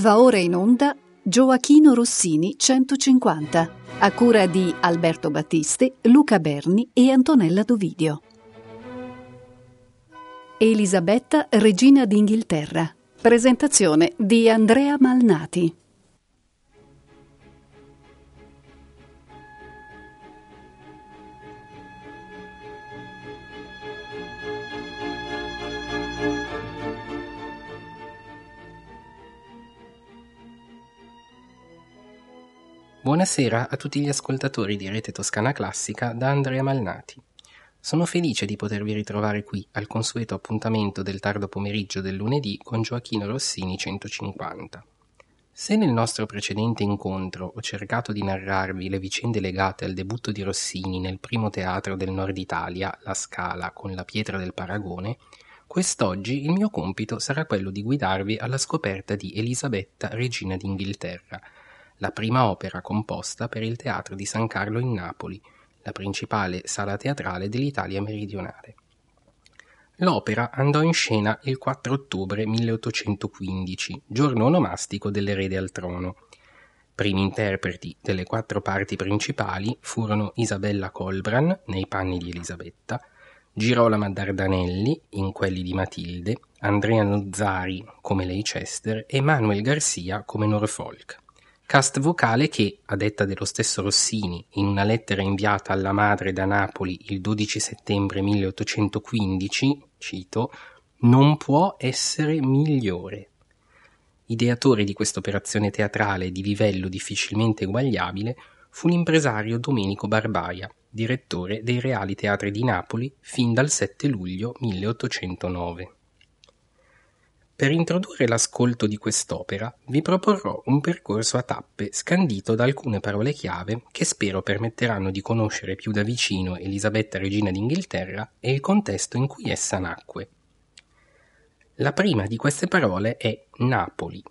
Va ora in onda Gioachino Rossini 150, a cura di Alberto Battisti, Luca Berni e Antonella Dovidio. Elisabetta, regina d'Inghilterra. Presentazione di Andrea Malnati. Buonasera a tutti gli ascoltatori di Rete Toscana Classica da Andrea Malnati. Sono felice di potervi ritrovare qui al consueto appuntamento del tardo pomeriggio del lunedì con Gioachino Rossini 150. Se nel nostro precedente incontro ho cercato di narrarvi le vicende legate al debutto di Rossini nel primo teatro del nord Italia, La Scala, con la pietra del Paragone, quest'oggi il mio compito sarà quello di guidarvi alla scoperta di Elisabetta, regina d'Inghilterra, la prima opera composta per il Teatro di San Carlo in Napoli, la principale sala teatrale dell'Italia meridionale. L'opera andò in scena il 4 ottobre 1815, giorno onomastico dell'erede al trono. Primi interpreti delle quattro parti principali furono Isabella Colbran, nei panni di Elisabetta, Girolama Dardanelli, in quelli di Matilde, Andrea Nozzari come Leicester e Manuel Garcia come Norfolk. Cast vocale che, a detta dello stesso Rossini, in una lettera inviata alla madre da Napoli il 12 settembre 1815, cito, non può essere migliore. Ideatore di questa operazione teatrale di livello difficilmente eguagliabile fu l'impresario Domenico Barbaia, direttore dei Reali Teatri di Napoli fin dal 7 luglio 1809. Per introdurre l'ascolto di quest'opera vi proporrò un percorso a tappe scandito da alcune parole chiave che spero permetteranno di conoscere più da vicino Elisabetta Regina d'Inghilterra e il contesto in cui essa nacque. La prima di queste parole è Napoli.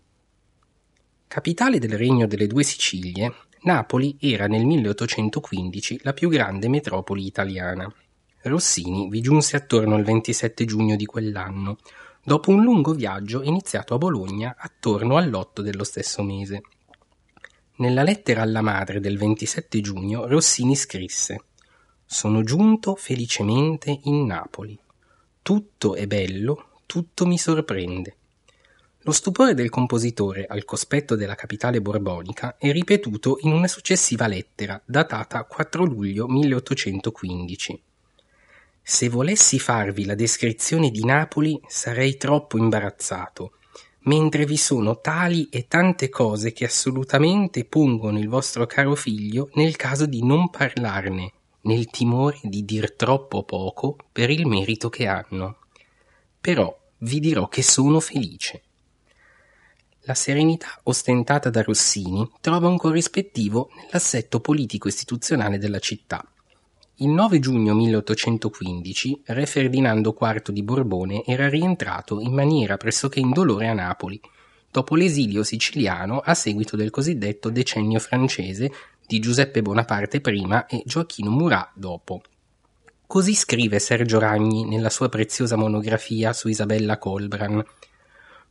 Capitale del Regno delle Due Sicilie, Napoli era nel 1815 la più grande metropoli italiana. Rossini vi giunse attorno al 27 giugno di quell'anno, dopo un lungo viaggio iniziato a Bologna attorno all'8 dello stesso mese. Nella lettera alla madre del 27 giugno Rossini scrisse Sono giunto felicemente in Napoli. Tutto è bello, tutto mi sorprende. Lo stupore del compositore al cospetto della capitale borbonica è ripetuto in una successiva lettera datata 4 luglio 1815. Se volessi farvi la descrizione di Napoli sarei troppo imbarazzato, mentre vi sono tali e tante cose che assolutamente pongono il vostro caro figlio nel caso di non parlarne, nel timore di dir troppo poco per il merito che hanno. Però vi dirò che sono felice. La serenità ostentata da Rossini trova un corrispettivo nell'assetto politico-istituzionale della città. Il 9 giugno 1815 re Ferdinando IV di Borbone era rientrato in maniera pressoché indolore a Napoli, dopo l'esilio siciliano a seguito del cosiddetto decennio francese di Giuseppe Bonaparte prima e Gioacchino Murat dopo. Così scrive Sergio Ragni nella sua preziosa monografia su Isabella Colbran.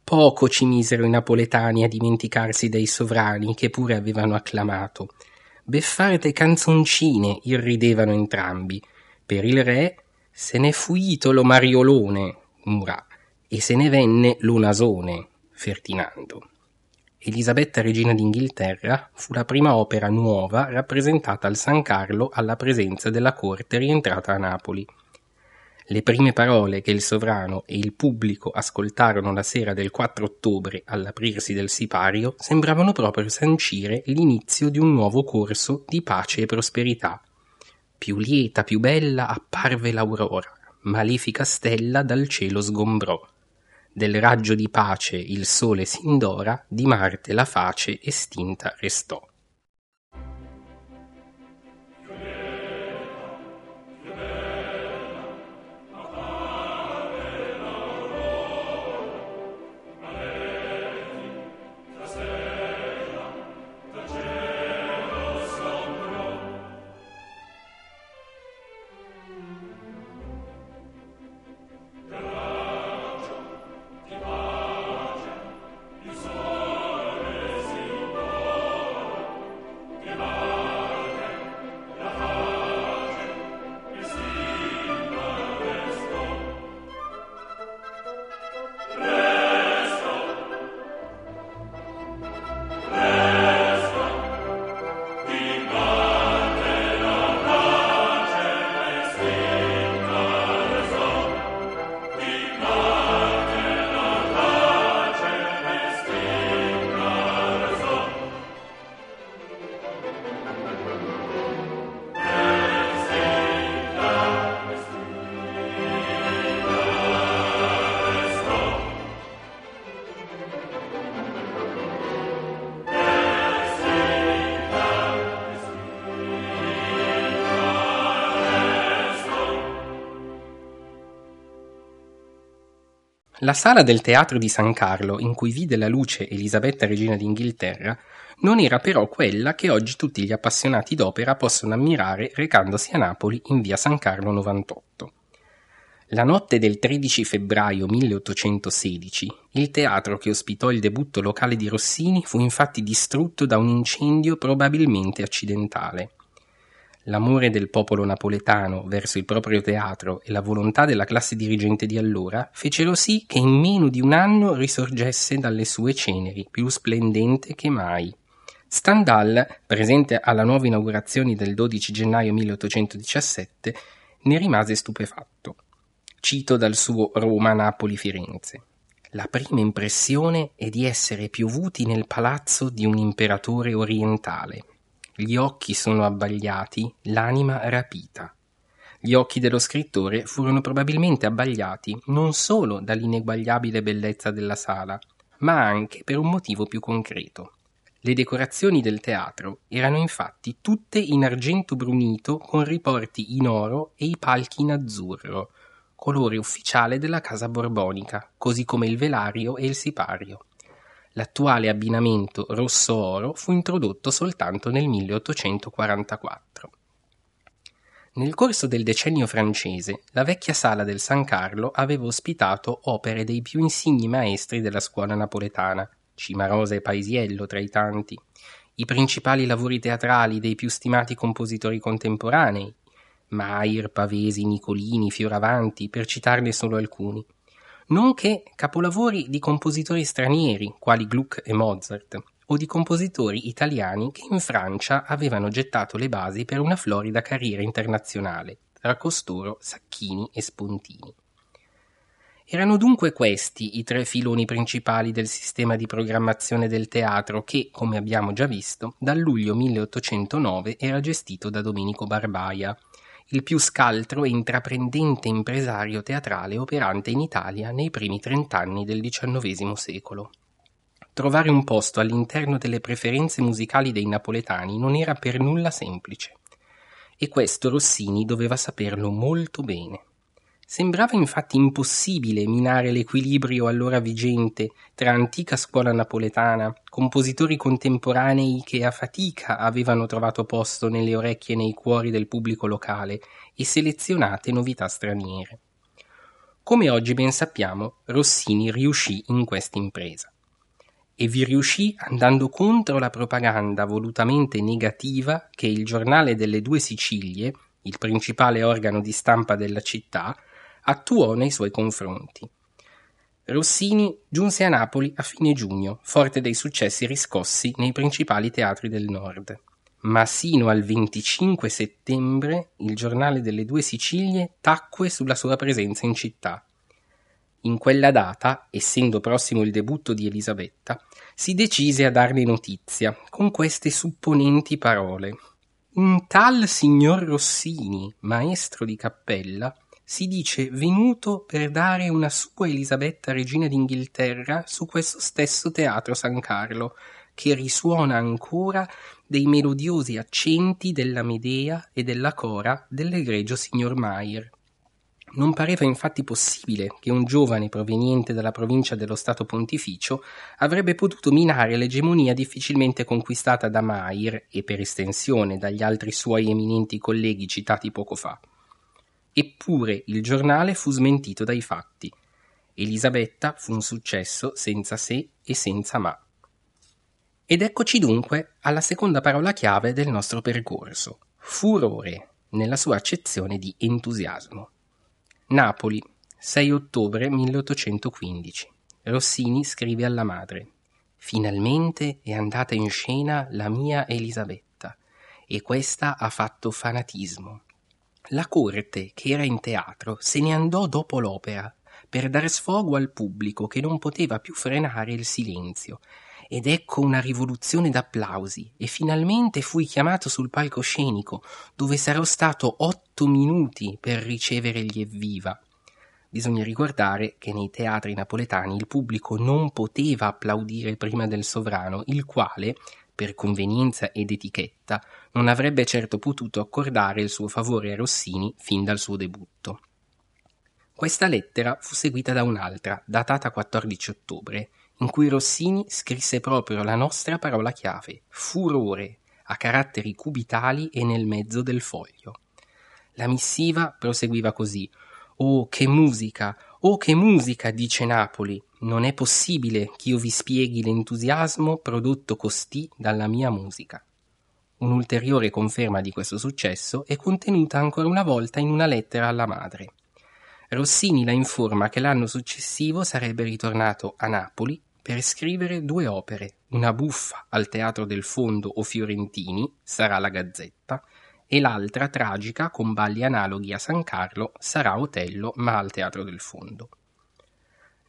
Poco ci misero i napoletani a dimenticarsi dei sovrani che pure avevano acclamato beffarde canzoncine irridevano entrambi. Per il re se ne fu Itolo Mariolone, Murat, e se ne venne lo Nasone, Ferdinando. Elisabetta Regina d'Inghilterra fu la prima opera nuova rappresentata al San Carlo alla presenza della corte rientrata a Napoli. Le prime parole che il sovrano e il pubblico ascoltarono la sera del 4 ottobre all'aprirsi del sipario sembravano proprio sancire l'inizio di un nuovo corso di pace e prosperità. Più lieta, più bella apparve l'aurora, malefica stella dal cielo sgombrò. Del raggio di pace il sole s'indora, di Marte la face estinta restò. La sala del teatro di San Carlo, in cui vide la luce Elisabetta Regina d'Inghilterra, non era però quella che oggi tutti gli appassionati d'opera possono ammirare recandosi a Napoli in via San Carlo 98. La notte del 13 febbraio 1816 il teatro che ospitò il debutto locale di Rossini fu infatti distrutto da un incendio probabilmente accidentale. L'amore del popolo napoletano verso il proprio teatro e la volontà della classe dirigente di allora fecero sì che in meno di un anno risorgesse dalle sue ceneri più splendente che mai. Stendhal, presente alla nuova inaugurazione del 12 gennaio 1817, ne rimase stupefatto. Cito dal suo Roma, Napoli, Firenze. La prima impressione è di essere piovuti nel palazzo di un imperatore orientale. Gli occhi sono abbagliati, l'anima rapita. Gli occhi dello scrittore furono probabilmente abbagliati non solo dall'ineguagliabile bellezza della sala, ma anche per un motivo più concreto. Le decorazioni del teatro erano infatti tutte in argento brunito con riporti in oro e i palchi in azzurro, colore ufficiale della casa borbonica, così come il velario e il sipario. L'attuale abbinamento rosso-oro fu introdotto soltanto nel 1844. Nel corso del decennio francese, la vecchia sala del San Carlo aveva ospitato opere dei più insigni maestri della scuola napoletana, Cimarosa e Paisiello tra i tanti, i principali lavori teatrali dei più stimati compositori contemporanei, Maier, Pavesi, Nicolini, Fioravanti, per citarne solo alcuni, nonché capolavori di compositori stranieri, quali Gluck e Mozart, o di compositori italiani che in Francia avevano gettato le basi per una florida carriera internazionale, tra costoro Sacchini e Spontini. Erano dunque questi i tre filoni principali del sistema di programmazione del teatro che, come abbiamo già visto, dal luglio 1809 era gestito da Domenico Barbaia, il più scaltro e intraprendente impresario teatrale operante in Italia nei primi trent'anni del XIX secolo. Trovare un posto all'interno delle preferenze musicali dei napoletani non era per nulla semplice. E questo Rossini doveva saperlo molto bene. Sembrava infatti impossibile minare l'equilibrio allora vigente tra antica scuola napoletana, compositori contemporanei che a fatica avevano trovato posto nelle orecchie e nei cuori del pubblico locale, e selezionate novità straniere. Come oggi ben sappiamo, Rossini riuscì in questa impresa. E vi riuscì andando contro la propaganda volutamente negativa che il giornale delle due Sicilie, il principale organo di stampa della città, attuò nei suoi confronti. Rossini giunse a Napoli a fine giugno, forte dei successi riscossi nei principali teatri del nord. Ma sino al 25 settembre il giornale delle due Sicilie tacque sulla sua presenza in città. In quella data, essendo prossimo il debutto di Elisabetta, si decise a darne notizia con queste supponenti parole. Un tal signor Rossini, maestro di cappella, si dice venuto per dare una sua Elisabetta regina d'Inghilterra su questo stesso teatro San Carlo, che risuona ancora dei melodiosi accenti della Medea e della cora dell'egregio signor Mayer. Non pareva infatti possibile che un giovane proveniente dalla provincia dello Stato Pontificio avrebbe potuto minare l'egemonia difficilmente conquistata da Mayer e per estensione dagli altri suoi eminenti colleghi citati poco fa. Eppure il giornale fu smentito dai fatti. Elisabetta fu un successo senza se e senza ma. Ed eccoci dunque alla seconda parola chiave del nostro percorso, furore, nella sua accezione di entusiasmo. Napoli, 6 ottobre 1815. Rossini scrive alla madre: Finalmente è andata in scena la mia Elisabetta, e questa ha fatto fanatismo. La corte, che era in teatro, se ne andò dopo l'opera, per dar sfogo al pubblico che non poteva più frenare il silenzio. Ed ecco una rivoluzione d'applausi, e finalmente fui chiamato sul palcoscenico, dove sarò stato otto minuti per ricevere gli evviva. Bisogna ricordare che nei teatri napoletani il pubblico non poteva applaudire prima del sovrano, il quale, per convenienza ed etichetta, non avrebbe certo potuto accordare il suo favore a Rossini fin dal suo debutto. Questa lettera fu seguita da un'altra, datata 14 ottobre, in cui Rossini scrisse proprio la nostra parola chiave, furore, a caratteri cubitali e nel mezzo del foglio. La missiva proseguiva così. Oh, che musica! Oh, che musica! dice Napoli. Non è possibile ch'io vi spieghi l'entusiasmo prodotto costì dalla mia musica. Un'ulteriore conferma di questo successo è contenuta ancora una volta in una lettera alla madre. Rossini la informa che l'anno successivo sarebbe ritornato a Napoli per scrivere due opere, una buffa al Teatro del Fondo o Fiorentini, sarà la Gazzetta, e l'altra tragica con balli analoghi a San Carlo, sarà Otello ma al Teatro del Fondo.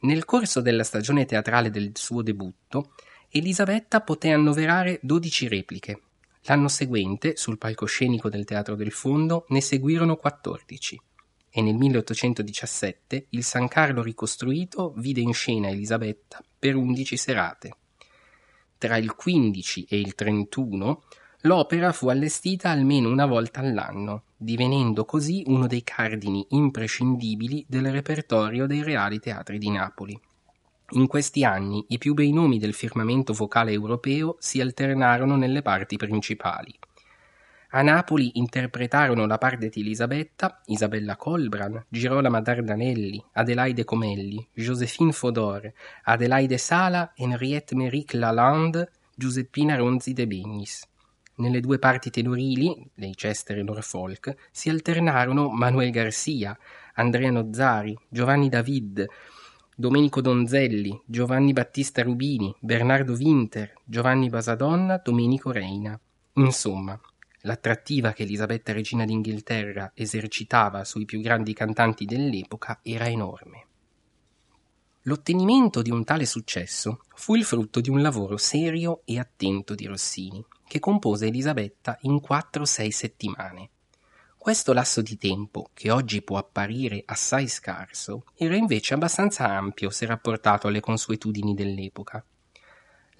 Nel corso della stagione teatrale del suo debutto, Elisabetta poté annoverare 12 repliche. L'anno seguente, sul palcoscenico del Teatro del Fondo, ne seguirono 14 e nel 1817 il San Carlo ricostruito vide in scena Elisabetta per 11 serate. Tra il 15 e il 31 l'opera fu allestita almeno una volta all'anno, divenendo così uno dei cardini imprescindibili del repertorio dei reali teatri di Napoli. In questi anni i più bei nomi del firmamento vocale europeo si alternarono nelle parti principali. A Napoli interpretarono la parte di Elisabetta Isabella Colbran, Girolama Dardanelli, Adelaide Comelli, Josephine Fodor, Adelaide Sala, Henriette Méric Lalande, Giuseppina Ronzi de Begnis. Nelle due parti tenorili, Leicester e Norfolk, si alternarono Manuel Garcia, Andrea Nozzari, Giovanni David, Domenico Donzelli, Giovanni Battista Rubini, Bernardo Winter, Giovanni Basadonna, Domenico Reina. Insomma, L'attrattiva che Elisabetta Regina d'Inghilterra esercitava sui più grandi cantanti dell'epoca era enorme. L'ottenimento di un tale successo fu il frutto di un lavoro serio e attento di Rossini, che compose Elisabetta in 4-6 settimane. Questo lasso di tempo, che oggi può apparire assai scarso, era invece abbastanza ampio se rapportato alle consuetudini dell'epoca.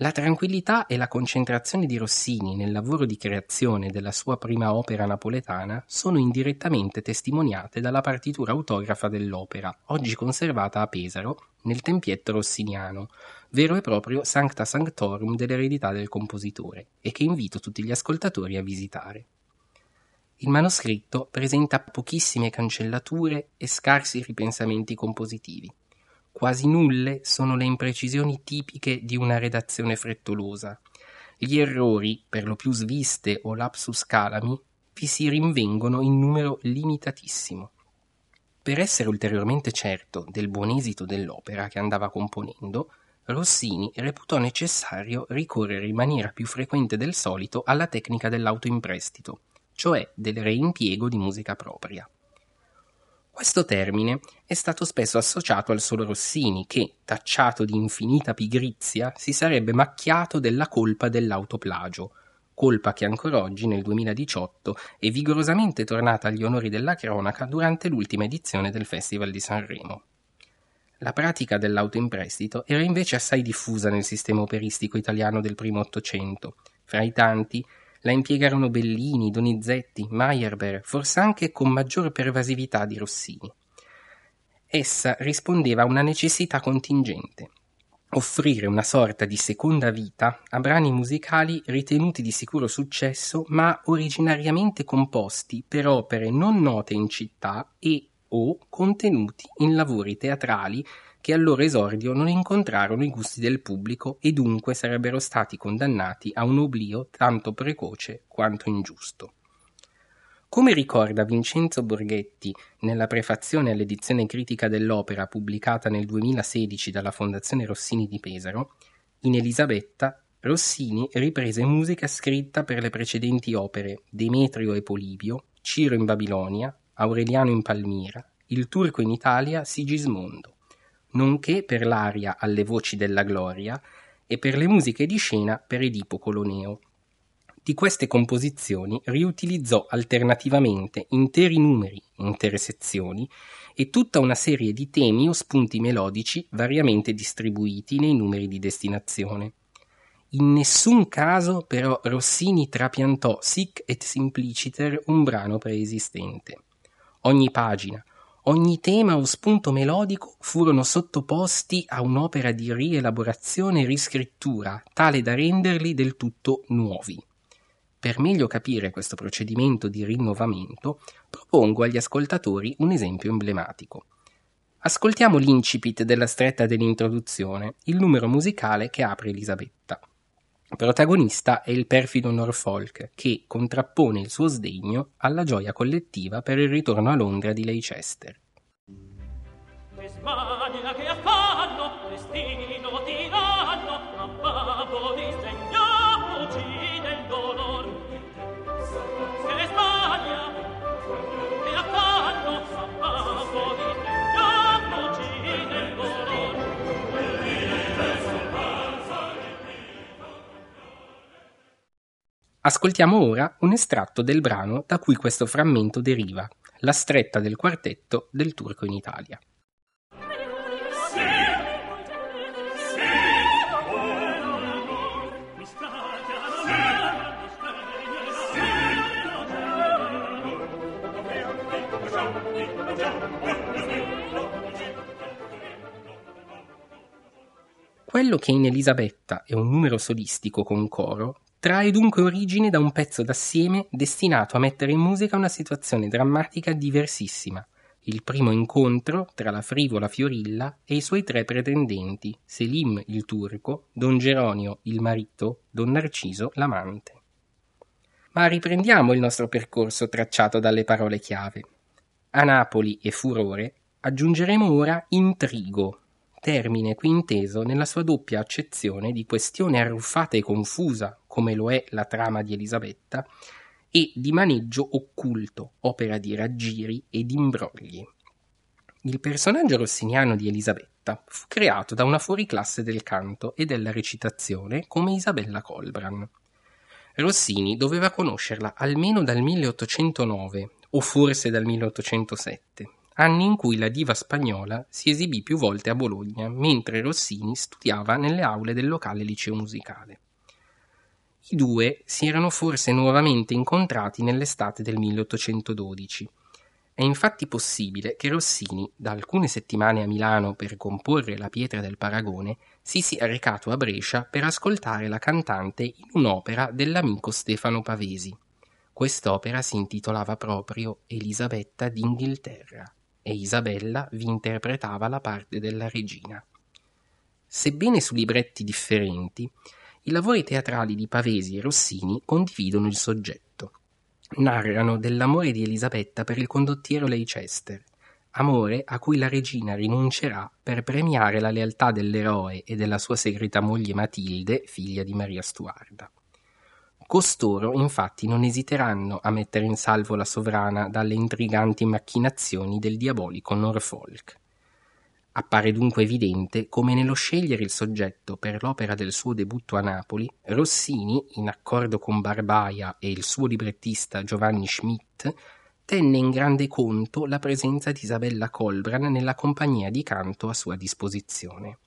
La tranquillità e la concentrazione di Rossini nel lavoro di creazione della sua prima opera napoletana sono indirettamente testimoniate dalla partitura autografa dell'opera, oggi conservata a Pesaro, nel tempietto rossiniano, vero e proprio Sancta Sanctorum dell'eredità del compositore, e che invito tutti gli ascoltatori a visitare. Il manoscritto presenta pochissime cancellature e scarsi ripensamenti compositivi. Quasi nulle sono le imprecisioni tipiche di una redazione frettolosa. Gli errori, per lo più sviste o lapsus calami, vi si rinvengono in numero limitatissimo. Per essere ulteriormente certo del buon esito dell'opera che andava componendo, Rossini reputò necessario ricorrere in maniera più frequente del solito alla tecnica dell'autoimprestito, cioè del reimpiego di musica propria. Questo termine è stato spesso associato al solo Rossini che, tacciato di infinita pigrizia, si sarebbe macchiato della colpa dell'autoplagio, colpa che ancora oggi, nel 2018, è vigorosamente tornata agli onori della cronaca durante l'ultima edizione del Festival di Sanremo. La pratica dell'autoimprestito era invece assai diffusa nel sistema operistico italiano del primo Ottocento. Fra i tanti la impiegarono Bellini, Donizetti, Meyerbeer, forse anche con maggior pervasività di Rossini. Essa rispondeva a una necessità contingente, offrire una sorta di seconda vita a brani musicali ritenuti di sicuro successo ma originariamente composti per opere non note in città e o contenuti in lavori teatrali che al loro esordio non incontrarono i gusti del pubblico e dunque sarebbero stati condannati a un oblio tanto precoce quanto ingiusto. Come ricorda Vincenzo Borghetti nella prefazione all'edizione critica dell'opera pubblicata nel 2016 dalla Fondazione Rossini di Pesaro, in Elisabetta Rossini riprese musica scritta per le precedenti opere Demetrio e Polibio, Ciro in Babilonia, Aureliano in Palmira, Il turco in Italia, Sigismondo nonché per l'aria Alle voci della gloria e per le musiche di scena per Edipo Coloneo. Di queste composizioni riutilizzò alternativamente interi numeri, intere sezioni, e tutta una serie di temi o spunti melodici variamente distribuiti nei numeri di destinazione. In nessun caso però Rossini trapiantò sic et simpliciter un brano preesistente. Ogni pagina, Ogni tema o spunto melodico furono sottoposti a un'opera di rielaborazione e riscrittura, tale da renderli del tutto nuovi. Per meglio capire questo procedimento di rinnovamento, propongo agli ascoltatori un esempio emblematico. Ascoltiamo l'incipit della stretta dell'introduzione, il numero musicale che apre Elisabetta. Protagonista è il perfido Norfolk, che contrappone il suo sdegno alla gioia collettiva per il ritorno a Londra di Leicester. Che Ascoltiamo ora un estratto del brano da cui questo frammento deriva, la stretta del quartetto del turco in Italia. Quello che in Elisabetta è un numero solistico con coro trae dunque origine da un pezzo d'assieme destinato a mettere in musica una situazione drammatica diversissima, il primo incontro tra la frivola Fiorilla e i suoi tre pretendenti, Selim il turco, Don Geronio il marito, Don Narciso l'amante. Ma riprendiamo il nostro percorso tracciato dalle parole chiave. A Napoli e furore aggiungeremo ora intrigo, termine qui inteso nella sua doppia accezione di questione arruffata e confusa, come lo è la trama di Elisabetta, e di maneggio occulto, opera di raggiri e di imbrogli. Il personaggio rossiniano di Elisabetta fu creato da una fuoriclasse del canto e della recitazione come Isabella Colbran. Rossini doveva conoscerla almeno dal 1809 o forse dal 1807 anni in cui la diva spagnola si esibì più volte a Bologna, mentre Rossini studiava nelle aule del locale liceo musicale. I due si erano forse nuovamente incontrati nell'estate del 1812. È infatti possibile che Rossini, da alcune settimane a Milano per comporre La pietra del paragone, si sia recato a Brescia per ascoltare la cantante in un'opera dell'amico Stefano Pavesi. Quest'opera si intitolava proprio Elisabetta d'Inghilterra e Isabella vi interpretava la parte della regina. Sebbene su libretti differenti, i lavori teatrali di Pavesi e Rossini condividono il soggetto. Narrano dell'amore di Elisabetta per il condottiero Leicester, amore a cui la regina rinuncerà per premiare la lealtà dell'eroe e della sua segreta moglie Matilde, figlia di Maria Stuarda. Costoro infatti non esiteranno a mettere in salvo la sovrana dalle intriganti macchinazioni del diabolico Norfolk. Appare dunque evidente come nello scegliere il soggetto per l'opera del suo debutto a Napoli, Rossini, in accordo con Barbaia e il suo librettista Giovanni Schmidt, tenne in grande conto la presenza di Isabella Colbran nella compagnia di canto a sua disposizione.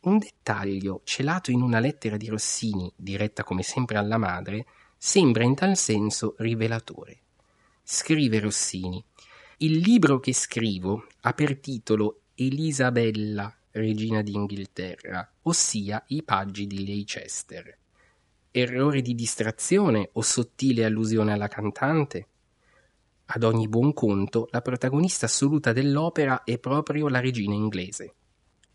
Un dettaglio celato in una lettera di Rossini, diretta come sempre alla madre, sembra in tal senso rivelatore. Scrive Rossini: Il libro che scrivo ha per titolo Elisabella, regina d'Inghilterra, ossia i paggi di Leicester. Errore di distrazione o sottile allusione alla cantante? Ad ogni buon conto, la protagonista assoluta dell'opera è proprio la regina inglese.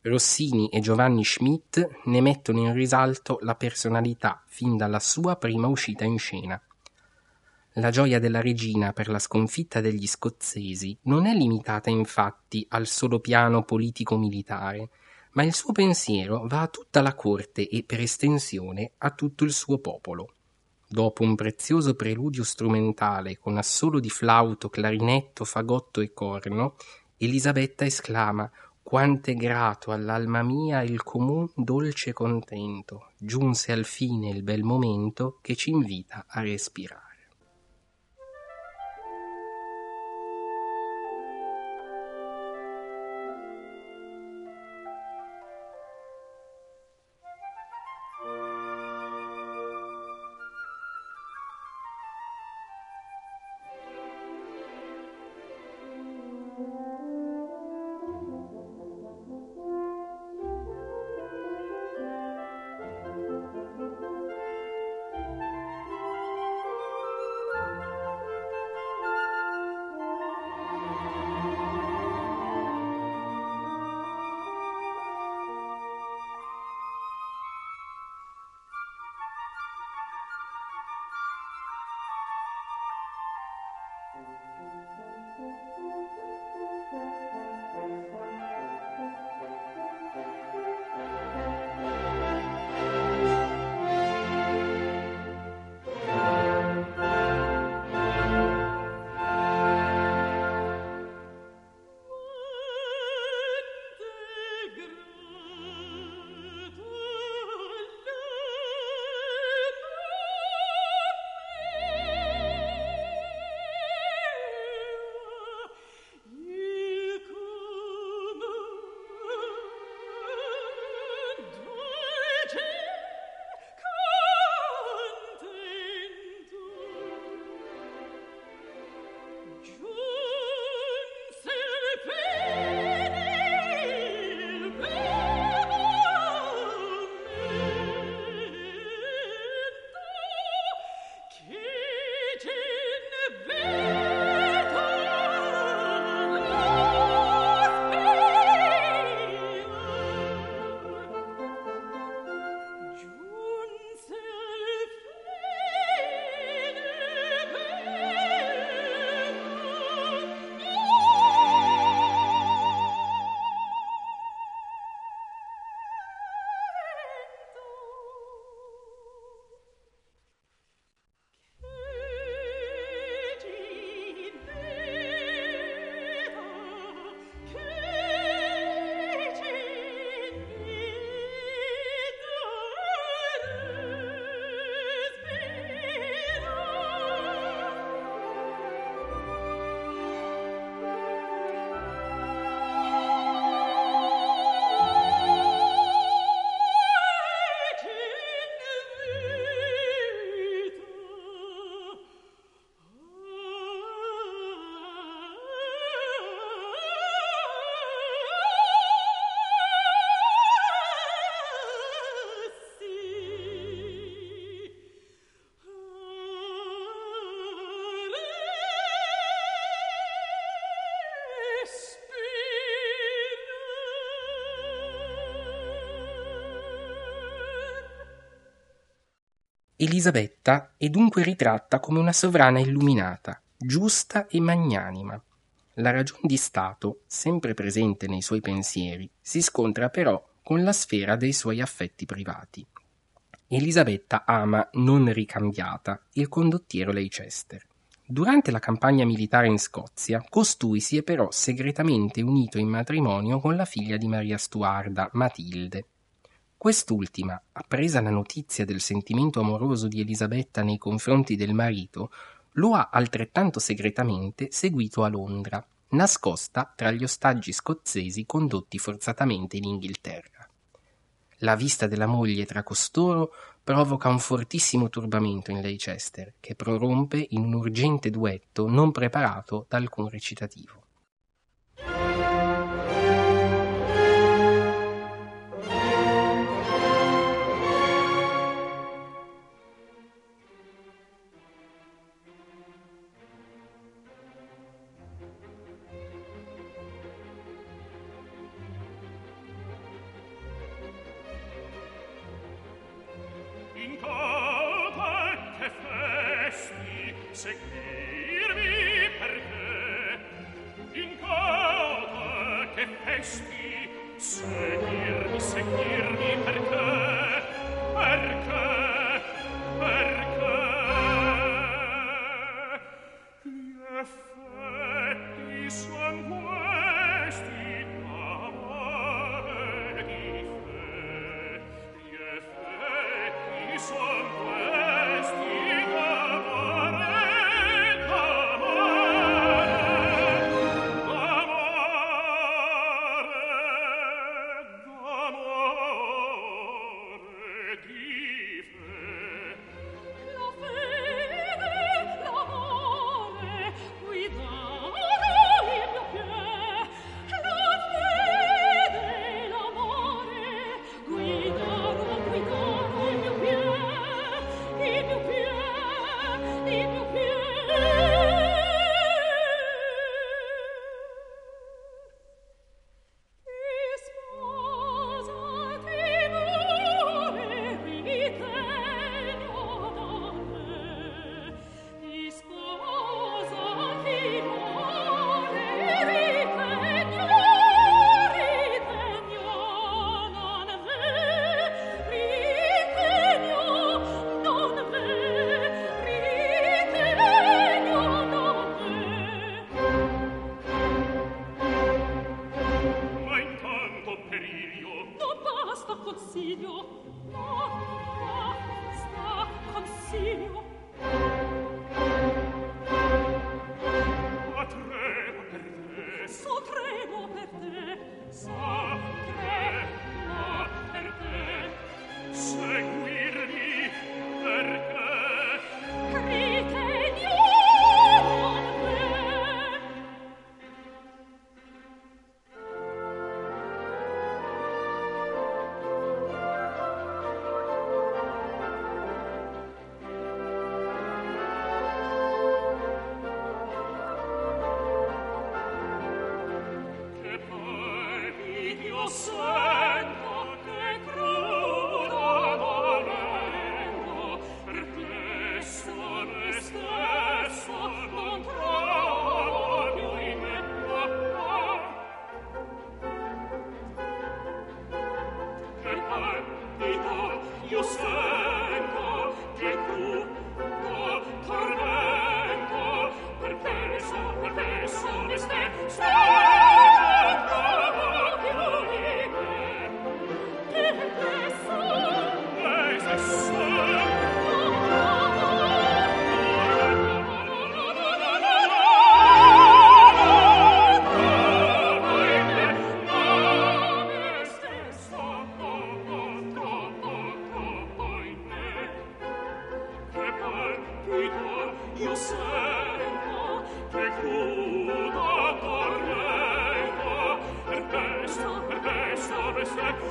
Rossini e Giovanni Schmidt ne mettono in risalto la personalità fin dalla sua prima uscita in scena. La gioia della regina per la sconfitta degli scozzesi non è limitata infatti al solo piano politico-militare, ma il suo pensiero va a tutta la corte e per estensione a tutto il suo popolo. Dopo un prezioso preludio strumentale con assolo di flauto, clarinetto, fagotto e corno, Elisabetta esclama quant'è grato all'alma mia il comun dolce contento, giunse al fine il bel momento che ci invita a respirare. Elisabetta è dunque ritratta come una sovrana illuminata, giusta e magnanima. La ragion di Stato, sempre presente nei suoi pensieri, si scontra però con la sfera dei suoi affetti privati. Elisabetta ama non ricambiata il condottiero Leicester. Durante la campagna militare in Scozia, costui si è però segretamente unito in matrimonio con la figlia di Maria Stuarda, Matilde, Quest'ultima, appresa la notizia del sentimento amoroso di Elisabetta nei confronti del marito, lo ha altrettanto segretamente seguito a Londra, nascosta tra gli ostaggi scozzesi condotti forzatamente in Inghilterra. La vista della moglie tra costoro provoca un fortissimo turbamento in Leicester, che prorompe in un urgente duetto non preparato da alcun recitativo.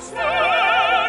Stop!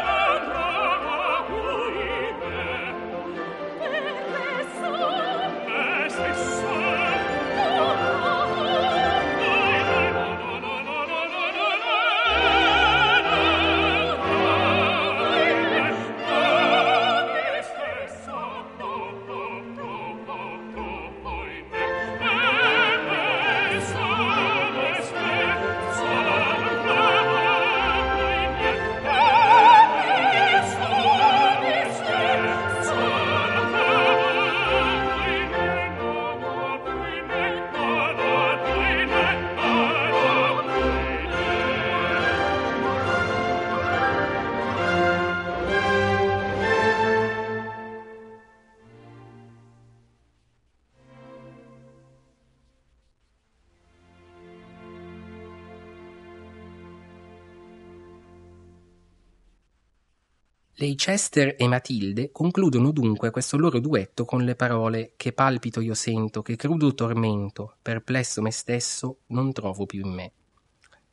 Leicester e Matilde concludono dunque questo loro duetto con le parole Che palpito io sento, che crudo tormento, perplesso me stesso, non trovo più in me.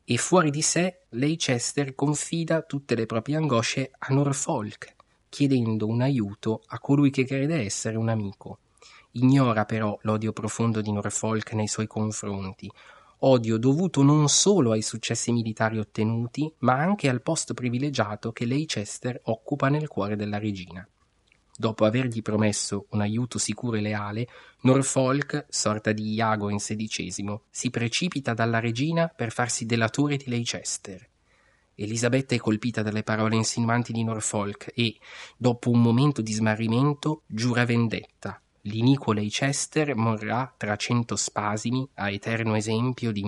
E fuori di sé Leicester confida tutte le proprie angosce a Norfolk, chiedendo un aiuto a colui che crede essere un amico. Ignora però l'odio profondo di Norfolk nei suoi confronti, odio dovuto non solo ai successi militari ottenuti, ma anche al posto privilegiato che Leicester occupa nel cuore della regina. Dopo avergli promesso un aiuto sicuro e leale, Norfolk, sorta di Iago in sedicesimo, si precipita dalla regina per farsi delatore di Leicester. Elisabetta è colpita dalle parole insinuanti di Norfolk e, dopo un momento di smarrimento, giura vendetta, L'iniquo Leicester morrà tra cento spasimi a eterno esempio di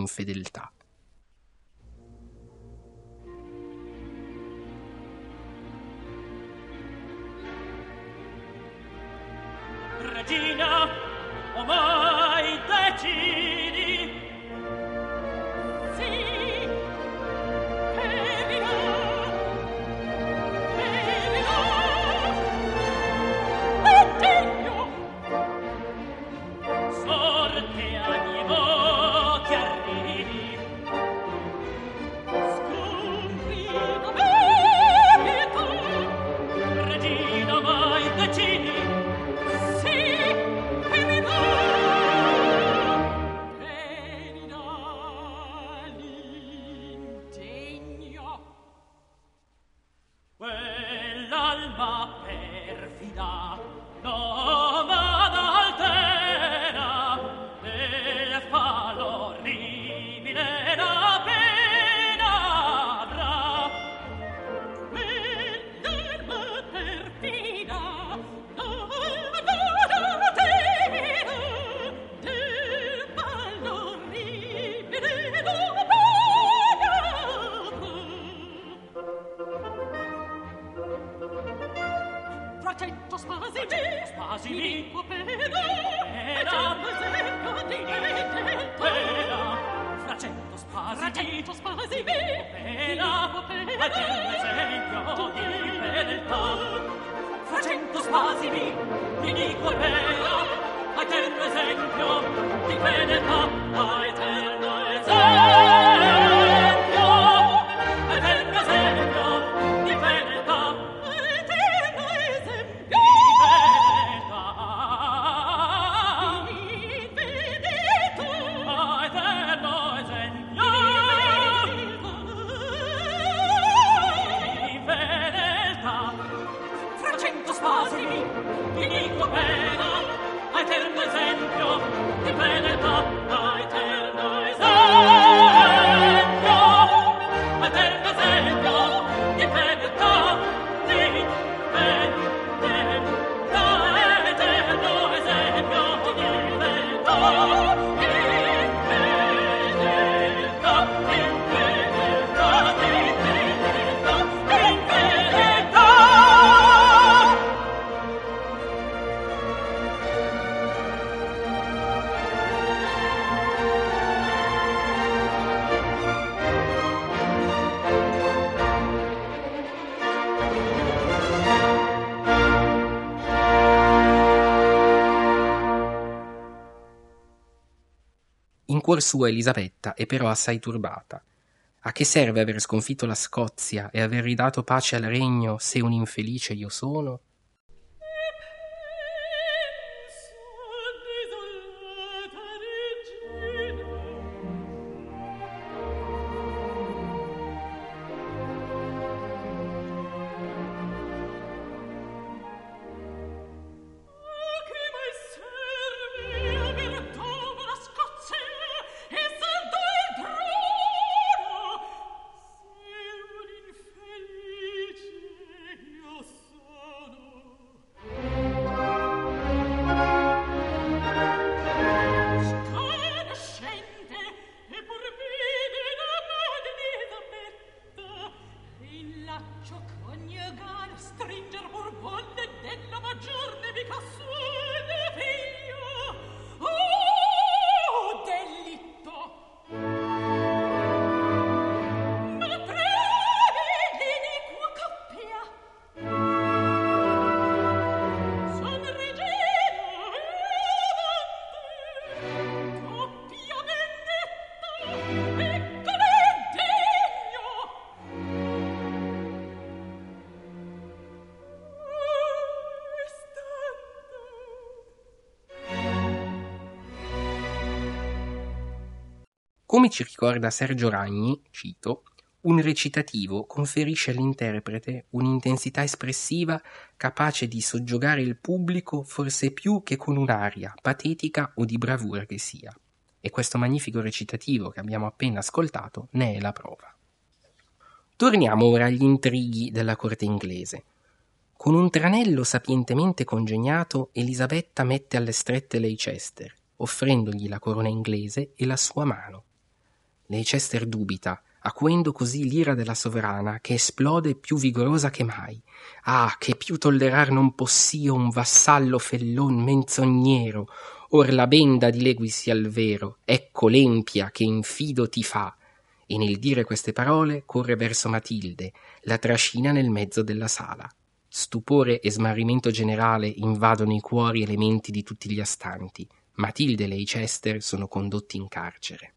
cuor suo Elisabetta è però assai turbata. A che serve aver sconfitto la Scozia e aver ridato pace al regno se un infelice io sono? Come ci ricorda Sergio Ragni, cito, un recitativo conferisce all'interprete un'intensità espressiva capace di soggiogare il pubblico forse più che con un'aria patetica o di bravura che sia. E questo magnifico recitativo che abbiamo appena ascoltato ne è la prova. Torniamo ora agli intrighi della corte inglese. Con un tranello sapientemente congegnato, Elisabetta mette alle strette Leicester, offrendogli la corona inglese e la sua mano. Leicester dubita, acuendo così l'ira della sovrana, che esplode più vigorosa che mai. Ah, che più tollerar non possio un vassallo fellon menzognero, or la benda dileguisi al vero, ecco l'empia che infido ti fa. E nel dire queste parole corre verso Matilde, la trascina nel mezzo della sala. Stupore e smarrimento generale invadono i cuori e le menti di tutti gli astanti. Matilde e Leicester sono condotti in carcere.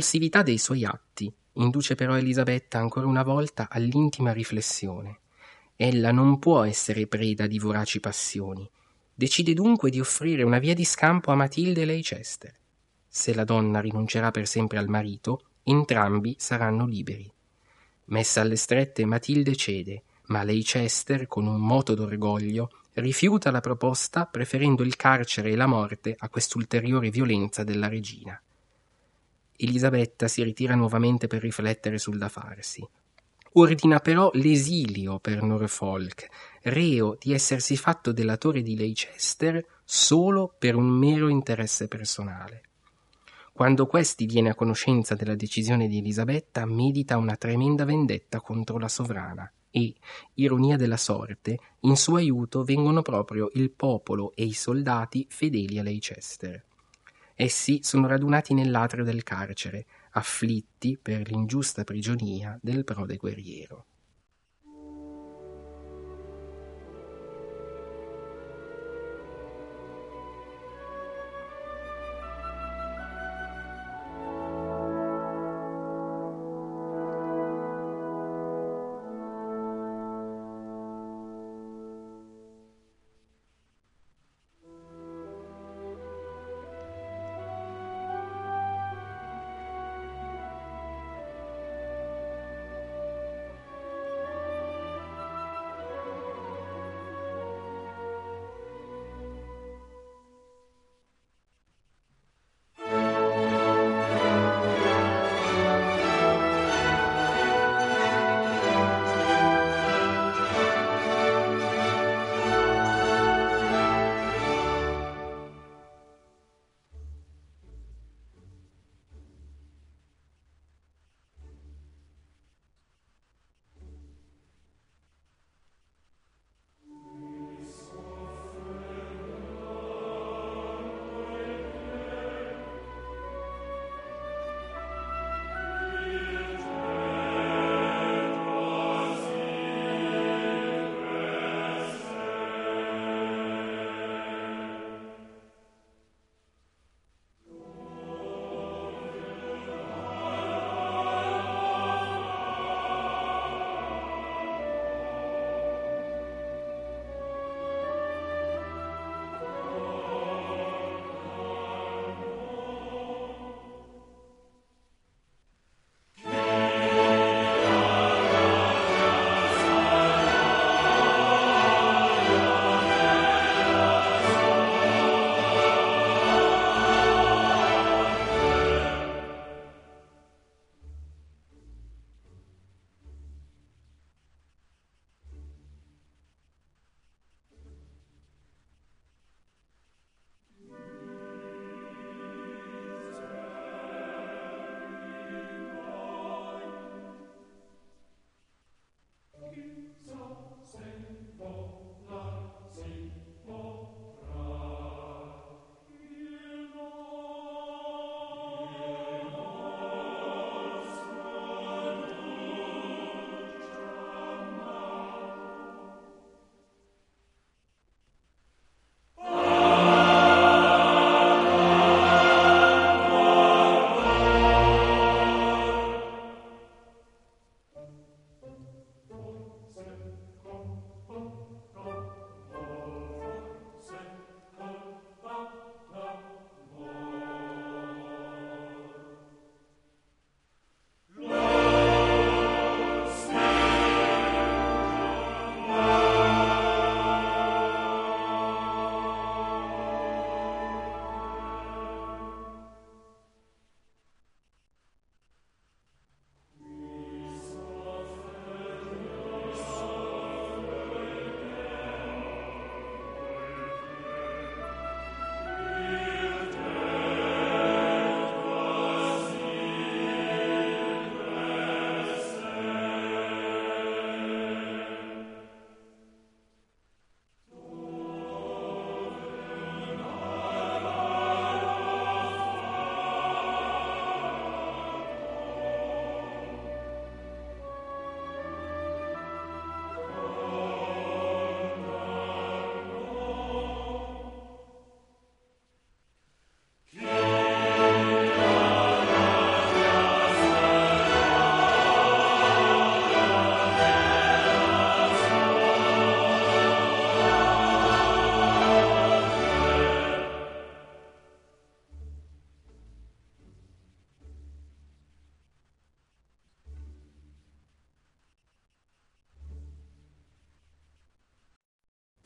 L'impulsività dei suoi atti induce però Elisabetta ancora una volta all'intima riflessione. Ella non può essere preda di voraci passioni. Decide dunque di offrire una via di scampo a Matilde e Leicester. Se la donna rinuncerà per sempre al marito, entrambi saranno liberi. Messa alle strette, Matilde cede, ma Leicester, con un moto d'orgoglio, rifiuta la proposta preferendo il carcere e la morte a quest'ulteriore violenza della regina. Elisabetta si ritira nuovamente per riflettere sul da farsi. Ordina però l'esilio per Norfolk, reo di essersi fatto delatore di Leicester solo per un mero interesse personale. Quando questi viene a conoscenza della decisione di Elisabetta, medita una tremenda vendetta contro la sovrana e, ironia della sorte, in suo aiuto vengono proprio il popolo e i soldati fedeli a Leicester. Essi sono radunati nell'atrio del carcere, afflitti per l'ingiusta prigionia del prode guerriero.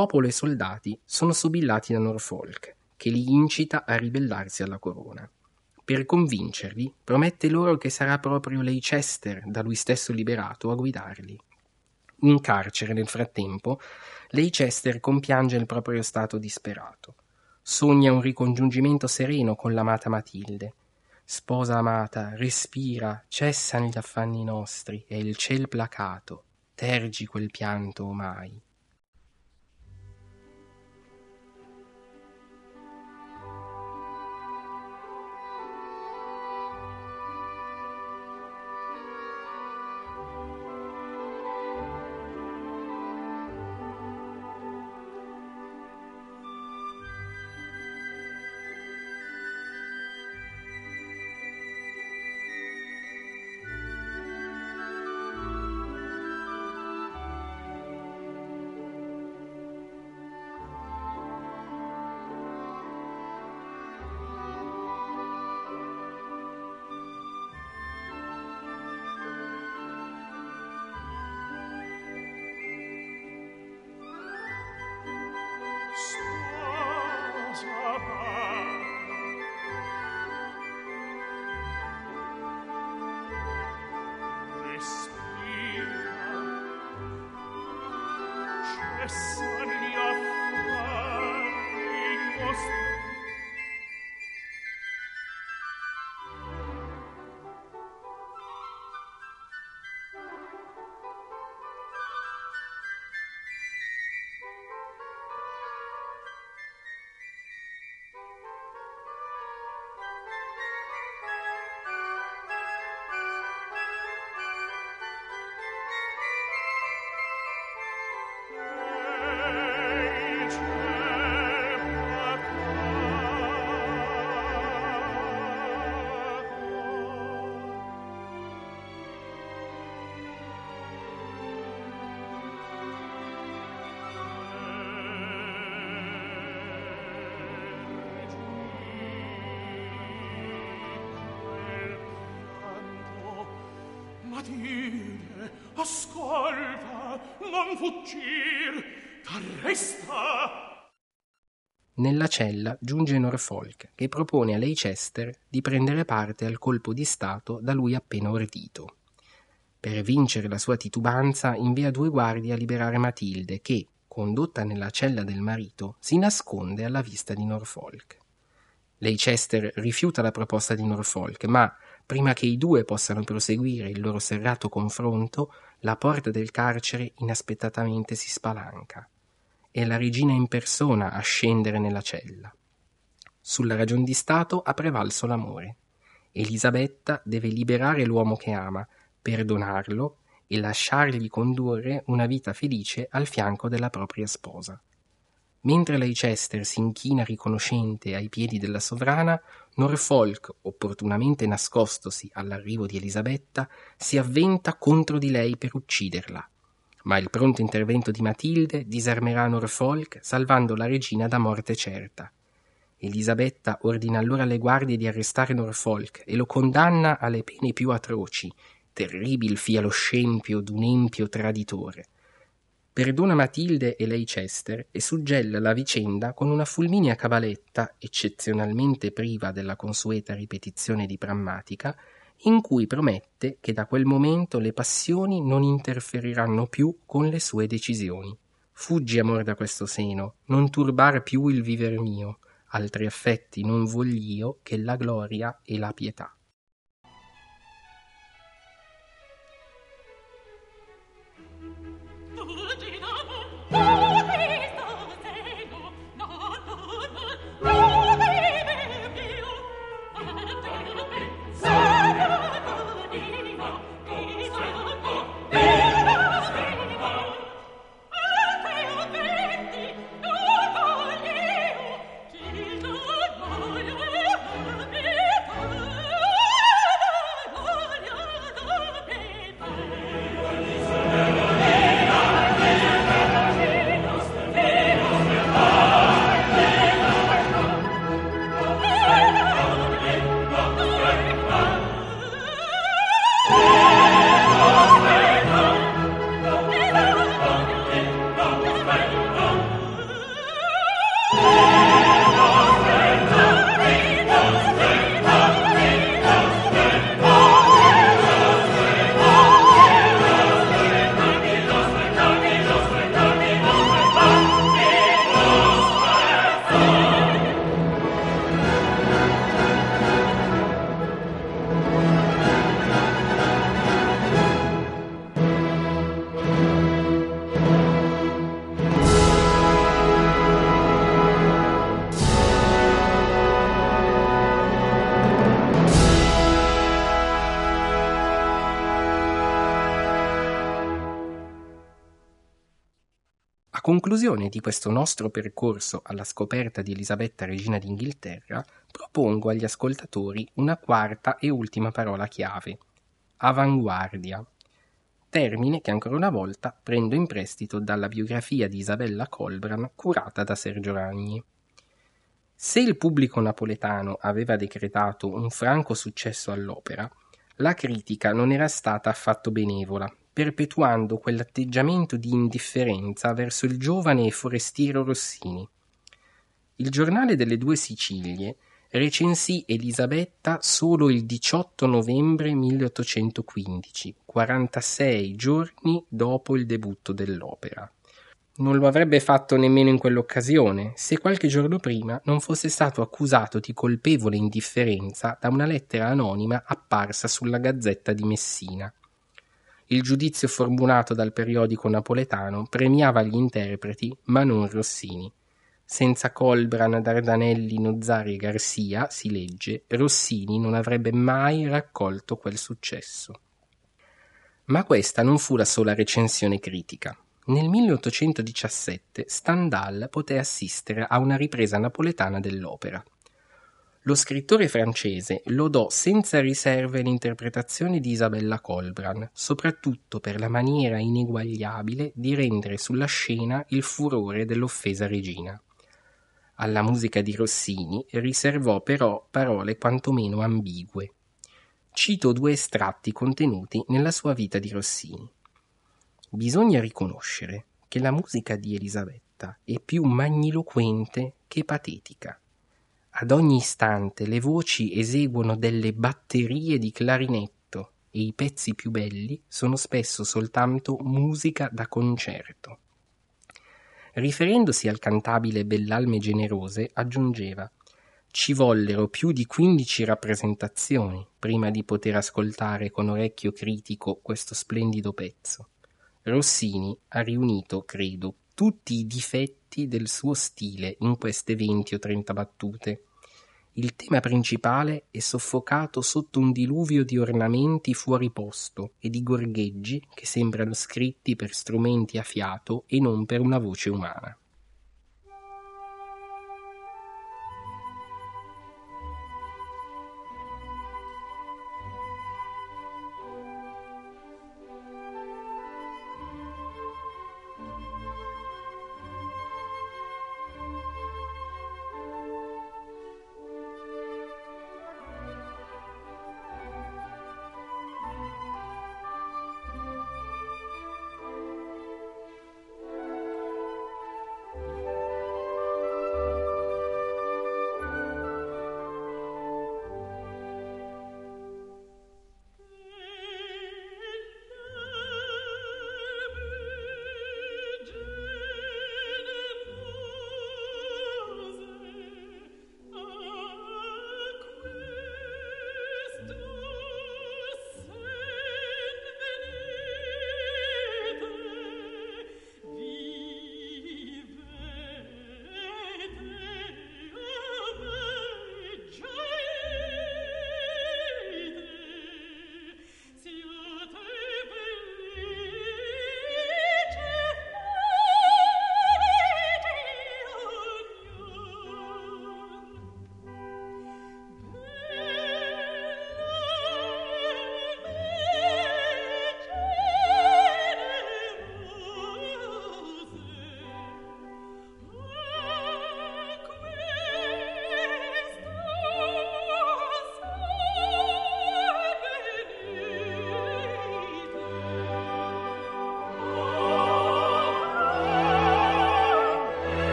Popolo e soldati sono sobillati da Norfolk, che li incita a ribellarsi alla corona. Per convincerli, promette loro che sarà proprio Leicester, da lui stesso liberato, a guidarli. In carcere, nel frattempo, Leicester compiange il proprio stato disperato. Sogna un ricongiungimento sereno con l'amata Matilde. Sposa amata, respira, cessano gli affanni nostri, e il ciel placato, tergi quel pianto omai. course. Matilde, ascolta, non fuggir, t'arresta. Nella cella giunge Norfolk, che propone a Leicester di prendere parte al colpo di Stato da lui appena ordito. Per vincere la sua titubanza invia due guardie a liberare Matilde che, condotta nella cella del marito, si nasconde alla vista di Norfolk. Leicester rifiuta la proposta di Norfolk, ma Prima che i due possano proseguire il loro serrato confronto, la porta del carcere inaspettatamente si spalanca. È la regina in persona a scendere nella cella. Sulla ragion di Stato ha prevalso l'amore. Elisabetta deve liberare l'uomo che ama, perdonarlo e lasciargli condurre una vita felice al fianco della propria sposa. Mentre Leicester si inchina riconoscente ai piedi della sovrana, Norfolk, opportunamente nascostosi all'arrivo di Elisabetta, si avventa contro di lei per ucciderla. Ma il pronto intervento di Matilde disarmerà Norfolk, salvando la regina da morte certa. Elisabetta ordina allora alle guardie di arrestare Norfolk e lo condanna alle pene più atroci. Terribil fia lo scempio d'un empio traditore. Perdona Matilde e Leicester e suggella la vicenda con una fulminea cabaletta, eccezionalmente priva della consueta ripetizione di prammatica, in cui promette che da quel momento le passioni non interferiranno più con le sue decisioni. Fuggi, amor, da questo seno, non turbar più il viver mio, altri affetti non vogl'io che la gloria e la pietà. Oh. Conclusione di questo nostro percorso alla scoperta di Elisabetta Regina d'Inghilterra, propongo agli ascoltatori una quarta e ultima parola chiave. Avanguardia. Termine che ancora una volta prendo in prestito dalla biografia di Isabella Colbran curata da Sergio Ragni. Se il pubblico napoletano aveva decretato un franco successo all'opera, la critica non era stata affatto benevola perpetuando quell'atteggiamento di indifferenza verso il giovane e forestiero Rossini. Il giornale delle due Sicilie recensì Elisabetta solo il 18 novembre 1815, 46 giorni dopo il debutto dell'opera. Non lo avrebbe fatto nemmeno in quell'occasione, se qualche giorno prima non fosse stato accusato di colpevole indifferenza da una lettera anonima apparsa sulla Gazzetta di Messina, il giudizio formulato dal periodico napoletano premiava gli interpreti, ma non Rossini. Senza Colbran, Dardanelli, Nozzari e Garcia, si legge, Rossini non avrebbe mai raccolto quel successo. Ma questa non fu la sola recensione critica. Nel 1817 Stendhal poté assistere a una ripresa napoletana dell'opera. Lo scrittore francese lodò senza riserve l'interpretazione di Isabella Colbran, soprattutto per la maniera ineguagliabile di rendere sulla scena il furore dell'offesa regina. Alla musica di Rossini riservò però parole quantomeno ambigue. Cito due estratti contenuti nella sua vita di Rossini. Bisogna riconoscere che la musica di Elisabetta è più magniloquente che patetica ad ogni istante le voci eseguono delle batterie di clarinetto e i pezzi più belli sono spesso soltanto musica da concerto. Riferendosi al cantabile Bellalme Generose, aggiungeva ci vollero più di quindici rappresentazioni prima di poter ascoltare con orecchio critico questo splendido pezzo. Rossini ha riunito, credo, tutti i difetti del suo stile in queste venti o trenta battute. Il tema principale è soffocato sotto un diluvio di ornamenti fuori posto e di gorgheggi che sembrano scritti per strumenti a fiato e non per una voce umana.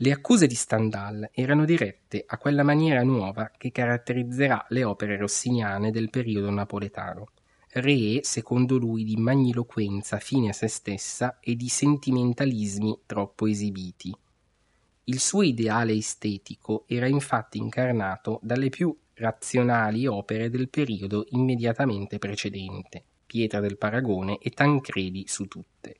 Le accuse di Stendhal erano dirette a quella maniera nuova che caratterizzerà le opere rossiniane del periodo napoletano, ree, secondo lui, di magniloquenza fine a se stessa e di sentimentalismi troppo esibiti. Il suo ideale estetico era infatti incarnato dalle più razionali opere del periodo immediatamente precedente, Pietra del Paragone e Tancredi su tutte.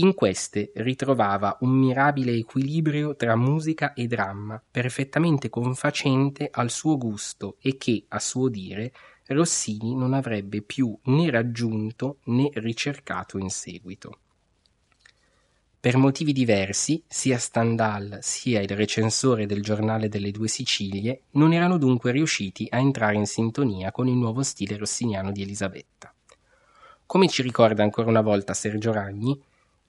In queste ritrovava un mirabile equilibrio tra musica e dramma, perfettamente confacente al suo gusto e che, a suo dire, Rossini non avrebbe più né raggiunto né ricercato in seguito. Per motivi diversi, sia Stendhal sia il recensore del Giornale delle Due Sicilie non erano dunque riusciti a entrare in sintonia con il nuovo stile rossiniano di Elisabetta. Come ci ricorda ancora una volta Sergio Ragni,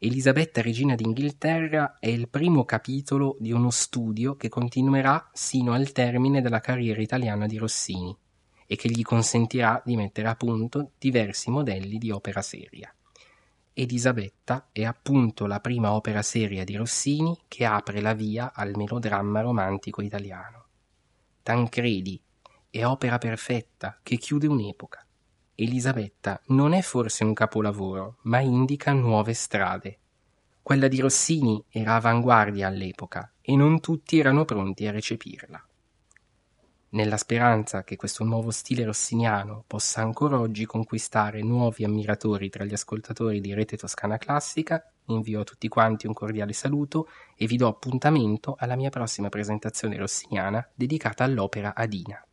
Elisabetta Regina d'Inghilterra è il primo capitolo di uno studio che continuerà sino al termine della carriera italiana di Rossini e che gli consentirà di mettere a punto diversi modelli di opera seria. Elisabetta è appunto la prima opera seria di Rossini che apre la via al melodramma romantico italiano. Tancredi è opera perfetta che chiude un'epoca. Elisabetta non è forse un capolavoro, ma indica nuove strade. Quella di Rossini era avanguardia all'epoca e non tutti erano pronti a recepirla nella speranza che questo nuovo stile rossiniano possa ancora oggi conquistare nuovi ammiratori tra gli ascoltatori di Rete Toscana Classica, invio a tutti quanti un cordiale saluto e vi do appuntamento alla mia prossima presentazione rossiniana dedicata all'opera Adina.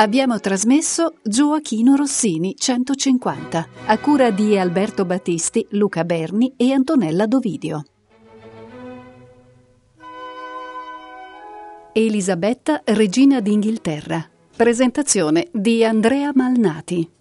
Abbiamo trasmesso Gioachino Rossini 150, a cura di Alberto Battisti, Luca Berni e Antonella Dovidio. Elisabetta, regina d'Inghilterra. Presentazione di Andrea Malnati.